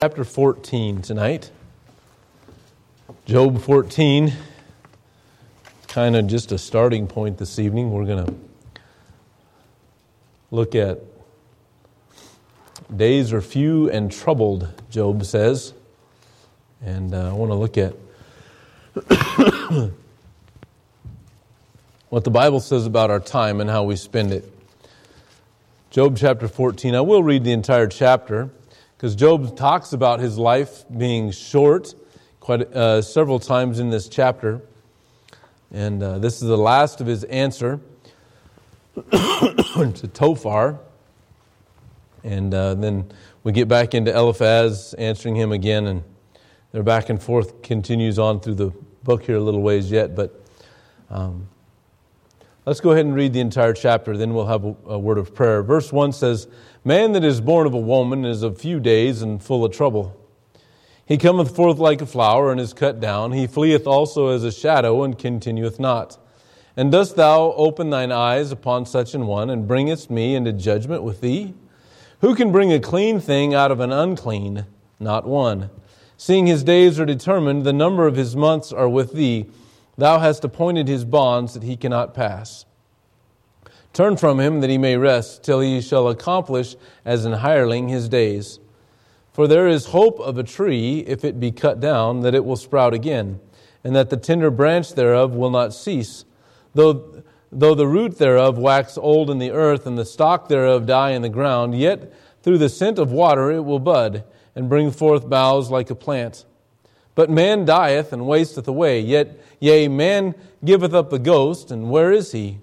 chapter 14 tonight. Job 14, kind of just a starting point this evening. We're going to look at days are few and troubled, Job says. And uh, I want to look at what the Bible says about our time and how we spend it. Job chapter 14. I will read the entire chapter because Job talks about his life being short quite uh, several times in this chapter. And uh, this is the last of his answer to Zophar. And uh, then we get back into Eliphaz answering him again, and their back and forth continues on through the book here a little ways yet. But um, let's go ahead and read the entire chapter, then we'll have a, word of prayer. Verse 1 says, Man that is born of a woman is of few days and full of trouble. He cometh forth like a flower and is cut down. He fleeth also as a shadow and continueth not. And dost thou open thine eyes upon such an one, and bringest me into judgment with thee? Who can bring a clean thing out of an unclean? Not one. Seeing his days are determined, the number of his months are with thee. Thou hast appointed his bonds that he cannot pass. Turn from him that he may rest, till he shall accomplish as an hireling his days. For there is hope of a tree, if it be cut down, that it will sprout again, and that the tender branch thereof will not cease. Though, though the root thereof wax old in the earth, and the stock thereof die in the ground, yet through the scent of water it will bud, and bring forth boughs like a plant. But man dieth and wasteth away, yet, yea, man giveth up the ghost, and where is he?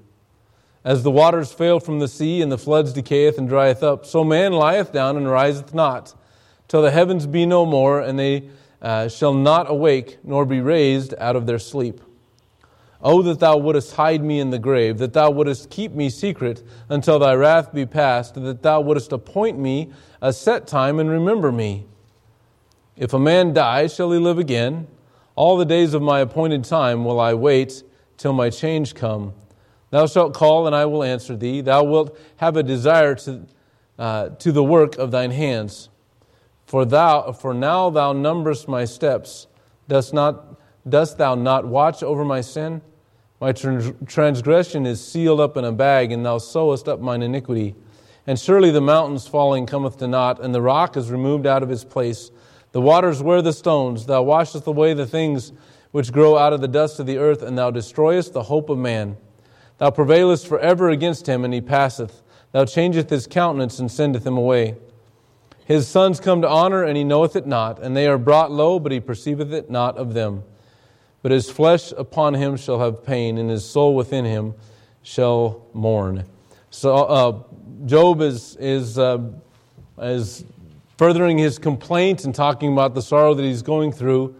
As the waters fail from the sea, and the floods decayeth and drieth up, so man lieth down and riseth not, till the heavens be no more, and they uh, shall not awake, nor be raised out of their sleep. Oh, that thou wouldest hide me in the grave, that thou wouldest keep me secret until thy wrath be past, that thou wouldest appoint me a set time and remember me. If a man die, shall he live again? All the days of my appointed time will I wait till my change come. Thou shalt call, and I will answer thee. Thou wilt have a desire to, uh, to the work of thine hands. For, thou, for now thou numberest my steps. Dost, not, dost thou not watch over my sin? My transgression is sealed up in a bag, and thou sewest up mine iniquity. And surely the mountains falling cometh to naught, and the rock is removed out of his place. The waters wear the stones. Thou washest away the things which grow out of the dust of the earth, and thou destroyest the hope of man. Thou prevailest forever against him, and he passeth. Thou changeth his countenance and sendeth him away. His sons come to honor, and he knoweth it not, and they are brought low, but he perceiveth it not of them. But his flesh upon him shall have pain, and his soul within him shall mourn. So uh, Job is is uh, is furthering his complaint and talking about the sorrow that he's going through.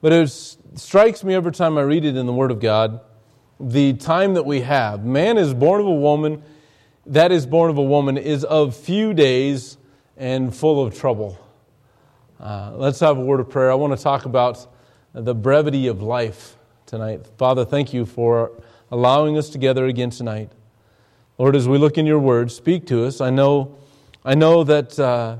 But it strikes me every time I read it in the Word of God the time that we have. Man is born of a woman, that is born of a woman, is of few days and full of trouble. Uh, let's have a word of prayer. I want to talk about the brevity of life tonight. Father, thank you for allowing us together again tonight. Lord, as we look in your word, speak to us. I know, I know that, uh,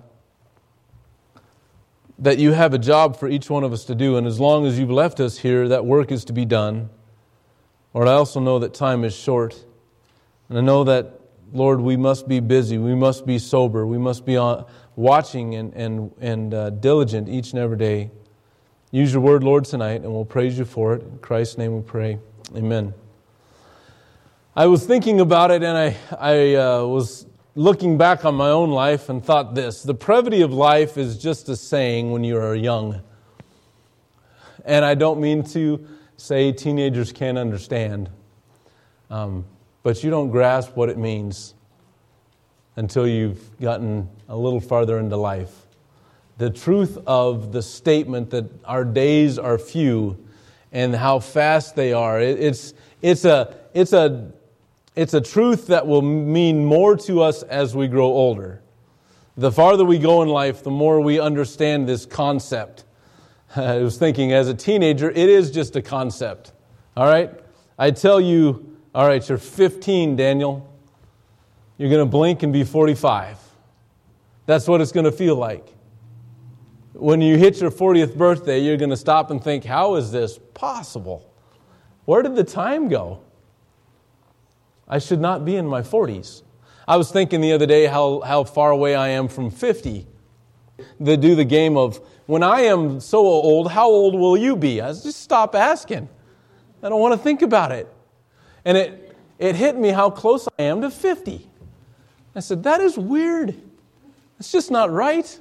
that you have a job for each one of us to do, and as long as you've left us here, that work is to be done. Lord, I also know that time is short. And I know that, Lord, we must be busy. We must be sober. We must be on, watching and, and, and uh, diligent each and every day. Use your word, Lord, tonight, and we'll praise you for it. In Christ's name we pray. Amen. I was thinking about it and I, I uh, was looking back on my own life and thought this the brevity of life is just a saying when you are young. And I don't mean to say teenagers can't understand, um, but you don't grasp what it means until you've gotten a little farther into life. The truth of the statement that our days are few and how fast they are, it's, it's, a, it's, a, it's a truth that will mean more to us as we grow older. The farther we go in life, the more we understand this concept. I was thinking as a teenager, it is just a concept. All right? I tell you, all right, you're 15, Daniel. You're going to blink and be 45. That's what it's going to feel like. when you hit your 40th birthday, you're going to stop and think, how is this possible? Where did the time go? I should not be in my 40s. I was thinking the other day how, how far away I am from 50. They do the game of, when I am so old, how old will you be? I just stop asking. I don't want to think about it. And it, it hit me how close I am to 50. I said, that is weird. It's just not right.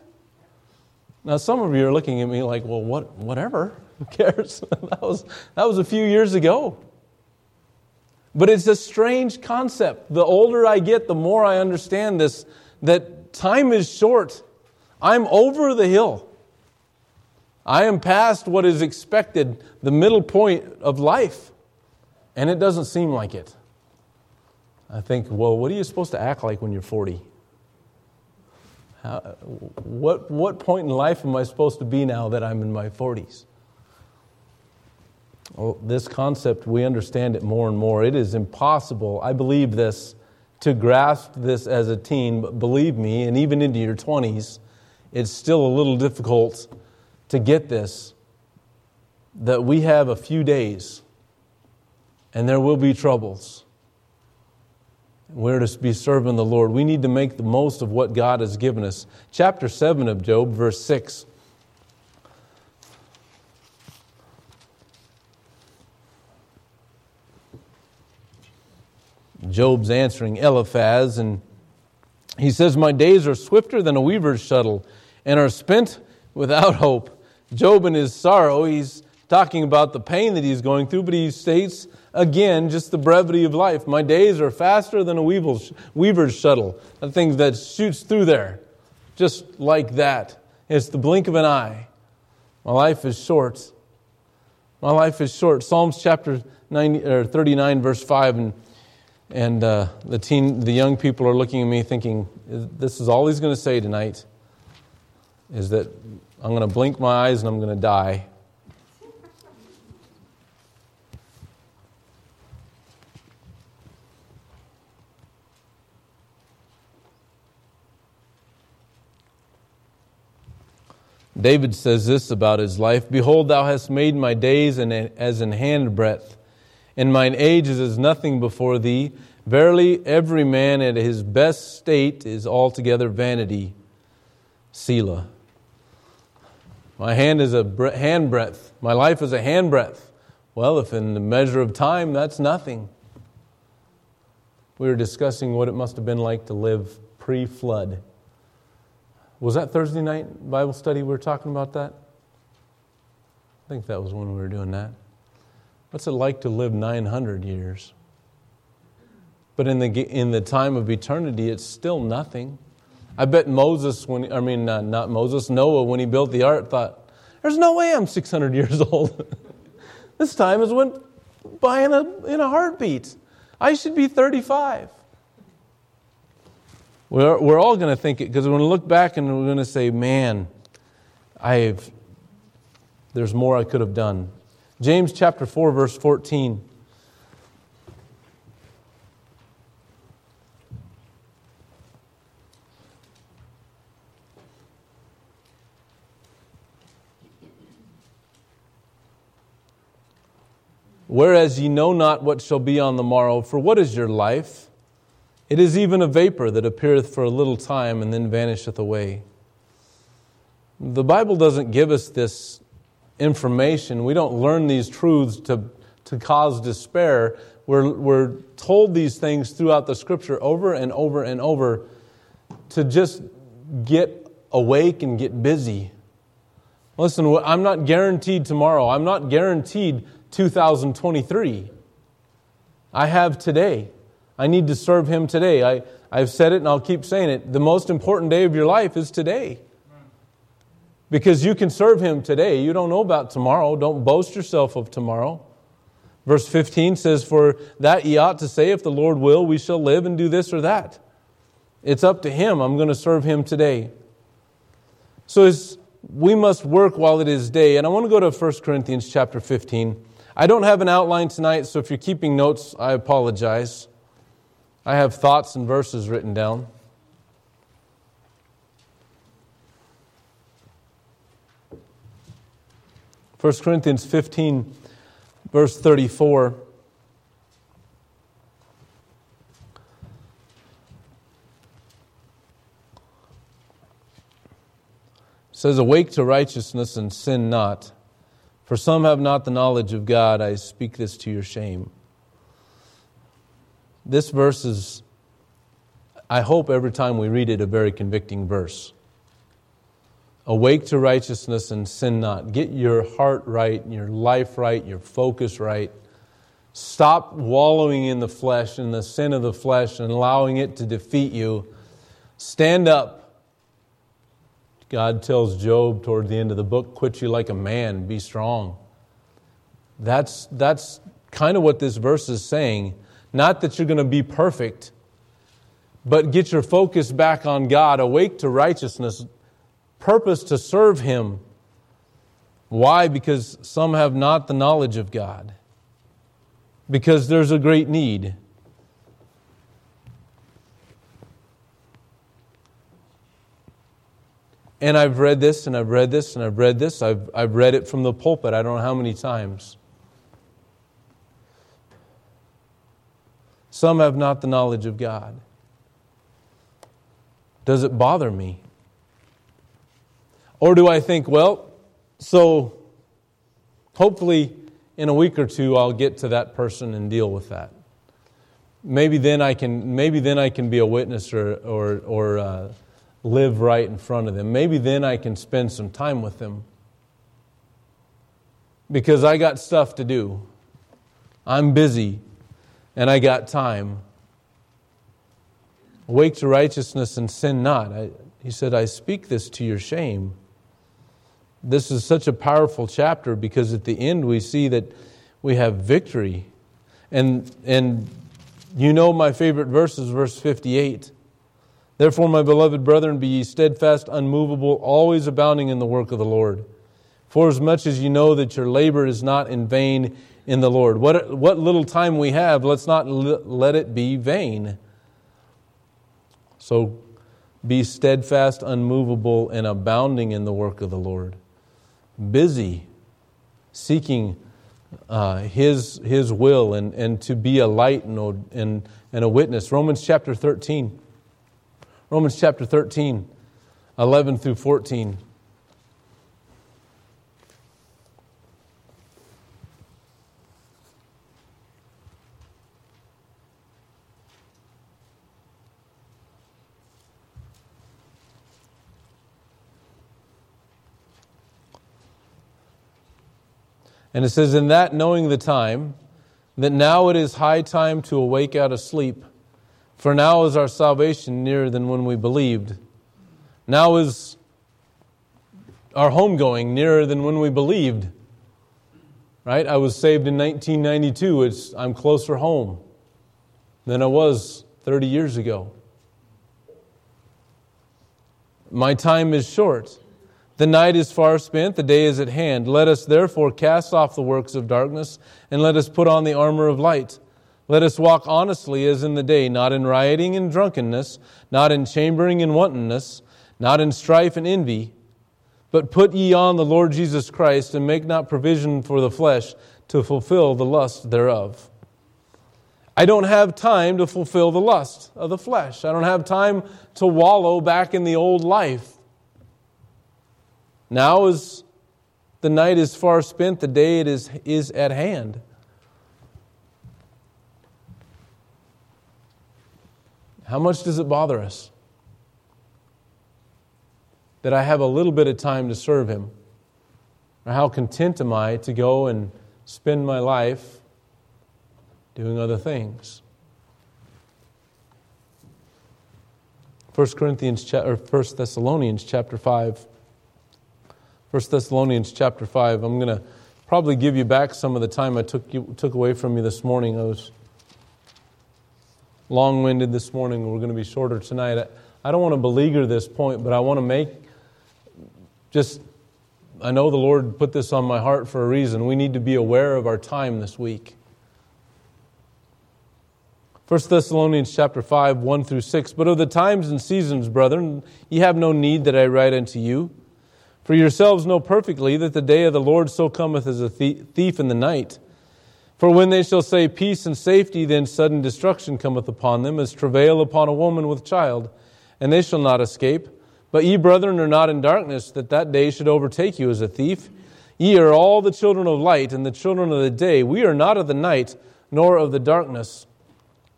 Now, some of you are looking at me like, well, what, whatever. Who cares? that, was, that was a few years ago. But it's a strange concept. The older I get, the more I understand this that time is short. I'm over the hill. I am past what is expected, the middle point of life. And it doesn't seem like it. I think, well, what are you supposed to act like when you're 40? How, what, what point in life am I supposed to be now that I'm in my 40s? Well, this concept, we understand it more and more. It is impossible, I believe this, to grasp this as a teen, but believe me, and even into your 20s, it's still a little difficult to get this that we have a few days and there will be troubles. We're to be serving the Lord. We need to make the most of what God has given us. Chapter 7 of Job, verse 6. Job's answering Eliphaz, and he says, My days are swifter than a weaver's shuttle and are spent without hope. Job, in his sorrow, he's talking about the pain that he's going through, but he states again just the brevity of life. My days are faster than a weaver's shuttle, a thing that shoots through there, just like that. It's the blink of an eye. My life is short. My life is short. Psalms chapter 90, or 39, verse 5, and and uh, the teen, the young people are looking at me thinking, this is all he's going to say tonight is that I'm going to blink my eyes and I'm going to die. David says this about his life Behold, thou hast made my days as an handbreadth and mine age is as nothing before thee. Verily, every man at his best state is altogether vanity. Selah. My hand is a handbreadth. My life is a handbreadth. Well, if in the measure of time, that's nothing. We were discussing what it must have been like to live pre flood. Was that Thursday night Bible study we were talking about that? I think that was when we were doing that. What's it like to live 900 years? But in the, in the time of eternity, it's still nothing. I bet Moses, when, I mean, uh, not Moses, Noah, when he built the ark, thought, there's no way I'm 600 years old. this time has went by in a, in a heartbeat. I should be 35. We're, we're all going to think it because we're going to look back and we're going to say, man, I've, there's more I could have done. James chapter 4, verse 14. Whereas ye know not what shall be on the morrow, for what is your life? It is even a vapor that appeareth for a little time and then vanisheth away. The Bible doesn't give us this information. We don't learn these truths to, to cause despair. We're, we're told these things throughout the scripture over and over and over to just get awake and get busy. Listen, I'm not guaranteed tomorrow. I'm not guaranteed 2023. I have today. I need to serve Him today. I, I've said it and I'll keep saying it. The most important day of your life is today because you can serve him today. You don't know about tomorrow. Don't boast yourself of tomorrow. Verse 15 says, For that ye ought to say, if the Lord will, we shall live and do this or that. It's up to him. I'm going to serve him today. So we must work while it is day. And I want to go to 1 Corinthians chapter 15. I don't have an outline tonight, so if you're keeping notes, I apologize. I have thoughts and verses written down. 1 Corinthians 15, verse 34. says, Awake to righteousness and sin not. For some have not the knowledge of God. I speak this to your shame. This verse is, I hope every time we read it, a very convicting verse. Awake to righteousness and sin not. Get your heart right, your life right, your focus right. Stop wallowing in the flesh, and the sin of the flesh, and allowing it to defeat you. Stand up God tells Job toward the end of the book, quit you like a man, be strong. That's, that's kind of what this verse is saying. Not that you're going to be perfect, but get your focus back on God, awake to righteousness, purpose to serve Him. Why? Because some have not the knowledge of God. Because there's a great need. And I've read this and I've read this and I've read this. I've, I've read it from the pulpit, I don't know how many times. Some have not the knowledge of God. Does it bother me? Or do I think, well, so hopefully in a week or two I'll get to that person and deal with that. Maybe then I can, maybe then I can be a witness or, or, or uh, live right in front of them. Maybe then I can spend some time with them because I got stuff to do. I'm busy and I got time. Awake to righteousness and sin not. I, he said, I speak this to your shame. This is such a powerful chapter because at the end we see that we have victory. And, and you know my favorite verse is verse 58. Therefore, my beloved brethren, be ye steadfast, unmovable, always abounding in the work of the Lord. For as much as you know that your labor is not in vain in the Lord. What, what little time we have, let's not let it be vain. So be steadfast, unmovable, and abounding in the work of the Lord. Busy seeking uh, his, his will and, and to be a light and, and, and a witness. Romans chapter 13. Romans chapter 13, 11 through 14. And it says, In that knowing the time, that now it is high time to awake out of sleep for now is our salvation nearer than when we believed. Now is our homegoing nearer than when we believed. Right? I was saved in 1992. It's, I'm closer home than I was 30 years ago. My time is short. The night is far spent, the day is at hand. Let us therefore cast off the works of darkness, and let us put on the armor of light. Let us walk honestly as in the day, not in rioting and drunkenness, not in chambering and wantonness, not in strife and envy, but put ye on the Lord Jesus Christ, and make not provision for the flesh to fulfill the lust thereof. I don't have time to fulfill the lust of the flesh. I don't have time to wallow back in the old life. Now is the night is far spent, the day it is, is at hand. How much does it bother us that I have a little bit of time to serve Him? Or how content am I to go and spend my life doing other things? 1 Corinthians or 1 Thessalonians chapter 5. 1 Thessalonians chapter 5. I'm going to probably give you back some of the time I took, you, took away from you this morning. I was long winded this morning. We're going to be shorter tonight. I don't want to beleaguer this point, but I want to make just, I know the Lord put this on my heart for a reason. We need to be aware of our time this week. 1 Thessalonians chapter 5, 1 through 6. But of the times and seasons, brethren, ye have no need that I write unto you. For yourselves know perfectly that the day of the Lord so cometh as a thief in the night. For when they shall say peace and safety, then sudden destruction cometh upon them, as travail upon a woman with child, and they shall not escape. But ye, brethren, are not in darkness, that that day should overtake you as a thief. Ye are all the children of light and the children of the day. We are not of the night, nor of the darkness.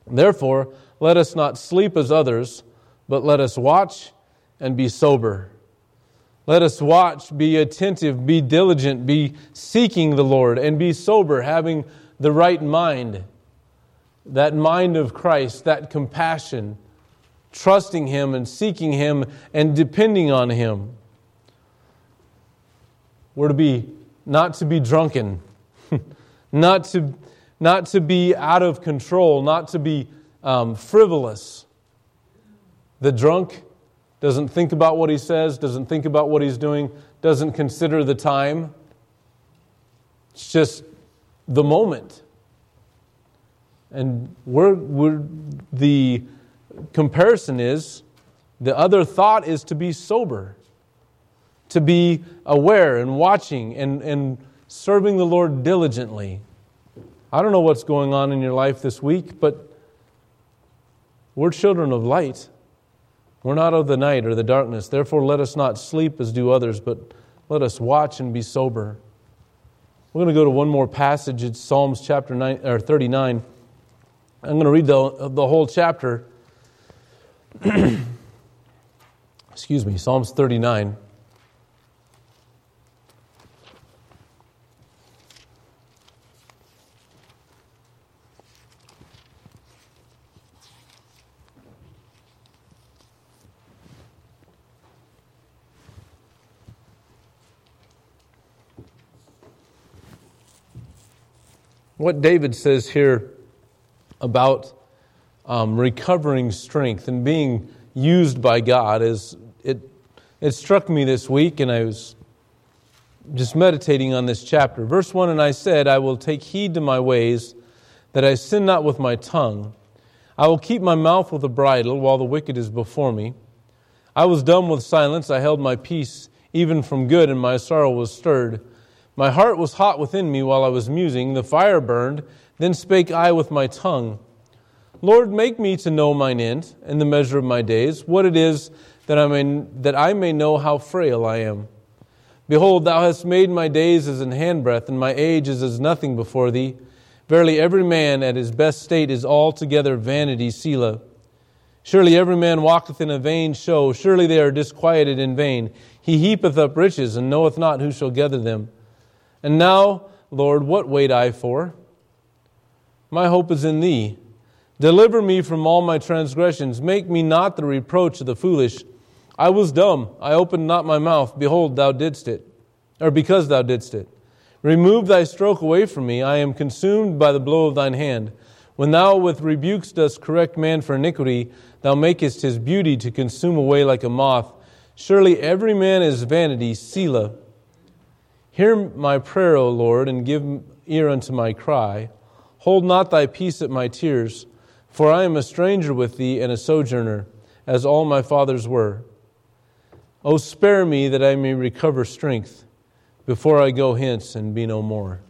Therefore, let us not sleep as others, but let us watch and be sober. Let us watch, be attentive, be diligent, be seeking the Lord, and be sober, having the right mind. That mind of Christ, that compassion, trusting Him and seeking Him and depending on Him. We're to be not to be drunken, not, to, not to be out of control, not to be um, frivolous. The drunk doesn't think about what he says, doesn't think about what he's doing, doesn't consider the time. It's just the moment. And we're, we're, the comparison is the other thought is to be sober, to be aware and watching and, and serving the Lord diligently. I don't know what's going on in your life this week, but we're children of light. We're not of the night or the darkness. Therefore, let us not sleep as do others, but let us watch and be sober. We're going to go to one more passage. It's Psalms chapter nine, or 39. I'm going to read the, the whole chapter. Excuse me, Psalms 39. What David says here about um, recovering strength and being used by God is it, it struck me this week, and I was just meditating on this chapter. Verse 1 And I said, I will take heed to my ways, that I sin not with my tongue. I will keep my mouth with a bridle while the wicked is before me. I was dumb with silence, I held my peace, even from good, and my sorrow was stirred. My heart was hot within me while I was musing. The fire burned. Then spake I with my tongue. Lord, make me to know mine end and the measure of my days, what it is that I may, that I may know how frail I am. Behold, thou hast made my days as an handbreadth, and my age is as nothing before thee. Verily, every man at his best state is altogether vanity, Selah. Surely every man walketh in a vain show. Surely they are disquieted in vain. He heapeth up riches, and knoweth not who shall gather them. And now, Lord, what wait I for? My hope is in thee. Deliver me from all my transgressions. Make me not the reproach of the foolish. I was dumb. I opened not my mouth. Behold, thou didst it, or because thou didst it. Remove thy stroke away from me. I am consumed by the blow of thine hand. When thou with rebukes dost correct man for iniquity, thou makest his beauty to consume away like a moth. Surely every man is vanity, Selah. Hear my prayer, O Lord, and give ear unto my cry. Hold not thy peace at my tears, for I am a stranger with thee and a sojourner, as all my fathers were. O spare me that I may recover strength before I go hence and be no more.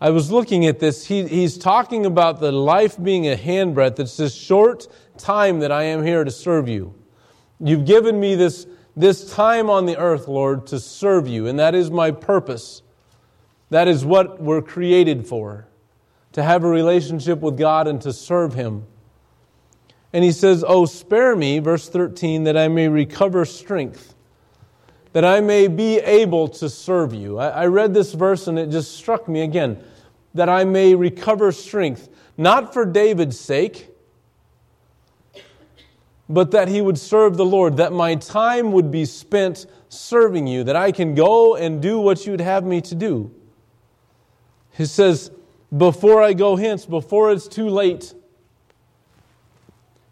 I was looking at this. He, he's talking about the life being a handbreadth. It's this short time that I am here to serve you. You've given me this this time on the earth, Lord, to serve you. And that is my purpose. That is what we're created for to have a relationship with God and to serve Him. And He says, Oh, spare me, verse 13, that I may recover strength, that I may be able to serve you. I, I read this verse and it just struck me again that I may recover strength, not for David's sake but that he would serve the Lord, that my time would be spent serving you, that I can go and do what you would have me to do. He says, Before I go hence, before it's too late,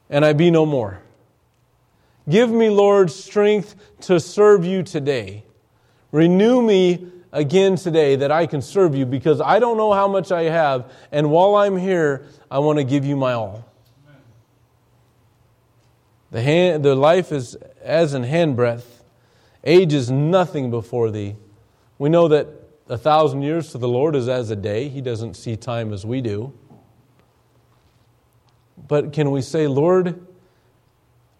and I be no more. Give me, Lord, strength to serve you today. Renew me again today that I can serve you because I don't know how much I have, and while I'm here, I want to give you my all. The, hand, the life is as an handbreadth, Age is nothing before thee. We know that a thousand years to the Lord is as a day. He doesn't see time as we do. But can we say, Lord,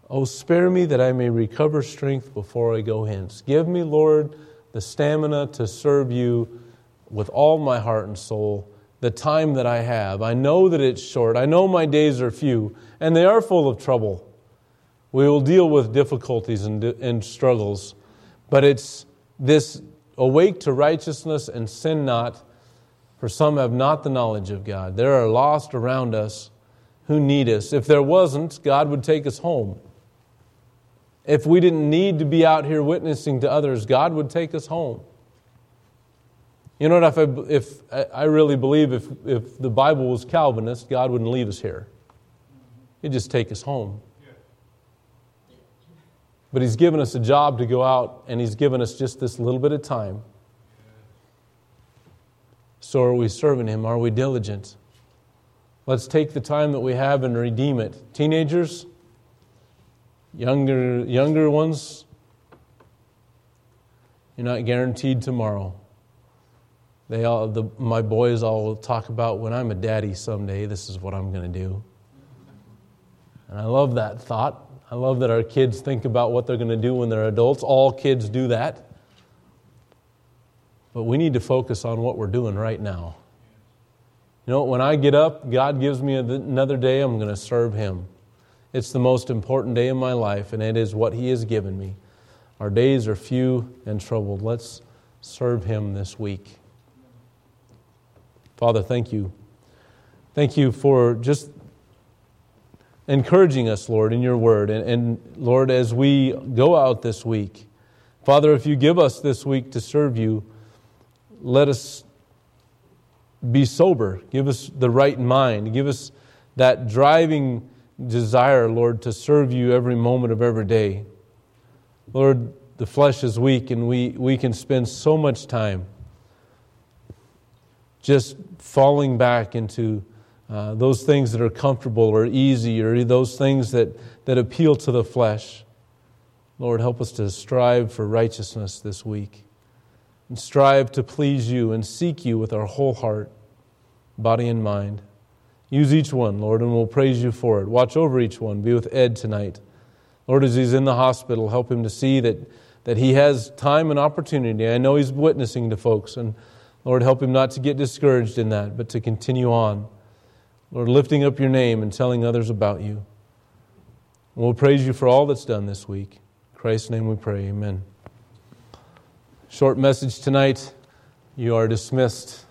oh, spare me that I may recover strength before I go hence? Give me, Lord, the stamina to serve you with all my heart and soul the time that I have. I know that it's short. I know my days are few, and they are full of trouble. We will deal with difficulties and, and struggles, but it's this awake to righteousness and sin not, for some have not the knowledge of God. There are lost around us who need us. If there wasn't, God would take us home. If we didn't need to be out here witnessing to others, God would take us home. You know what? If, I, if I really believe if, if the Bible was Calvinist, God wouldn't leave us here. He'd just take us home. But He's given us a job to go out, and He's given us just this little bit of time. So, are we serving Him? Are we diligent? Let's take the time that we have and redeem it. Teenagers, younger, younger ones, you're not guaranteed tomorrow. They all, the, my boys all talk about when I'm a daddy someday, this is what I'm going to do. And I love that thought. I love that our kids think about what they're going to do when they're adults. All kids do that. But we need to focus on what we're doing right now. You know, when I get up, God gives me another day, I'm going to serve Him. It's the most important day in my life, and it is what He has given me. Our days are few and troubled. Let's serve Him this week. Father, thank you. Thank you for just encouraging us, Lord, in your word. And, and, Lord, as we go out this week, Father, if you give us this week to serve you, let us be sober. Give us the right mind. Give us that driving desire, Lord, to serve you every moment of every day. Lord, the flesh is weak and we, we can spend so much time just falling back into uh, those things that are comfortable or easy or those things that, that appeal to the flesh. Lord, help us to strive for righteousness this week and strive to please you and seek you with our whole heart body and mind. Use each one, Lord, and we'll praise you for it. Watch over each one. Be with Ed tonight. Lord, as he's in the hospital, help him to see that, that he has time and opportunity. I know he's witnessing to folks, and Lord, help him not to get discouraged in that, but to continue on. Lord, lifting up your name and telling others about you. We'll praise you for all that's done this week. In Christ's name we pray. Amen. Short message tonight. You are dismissed.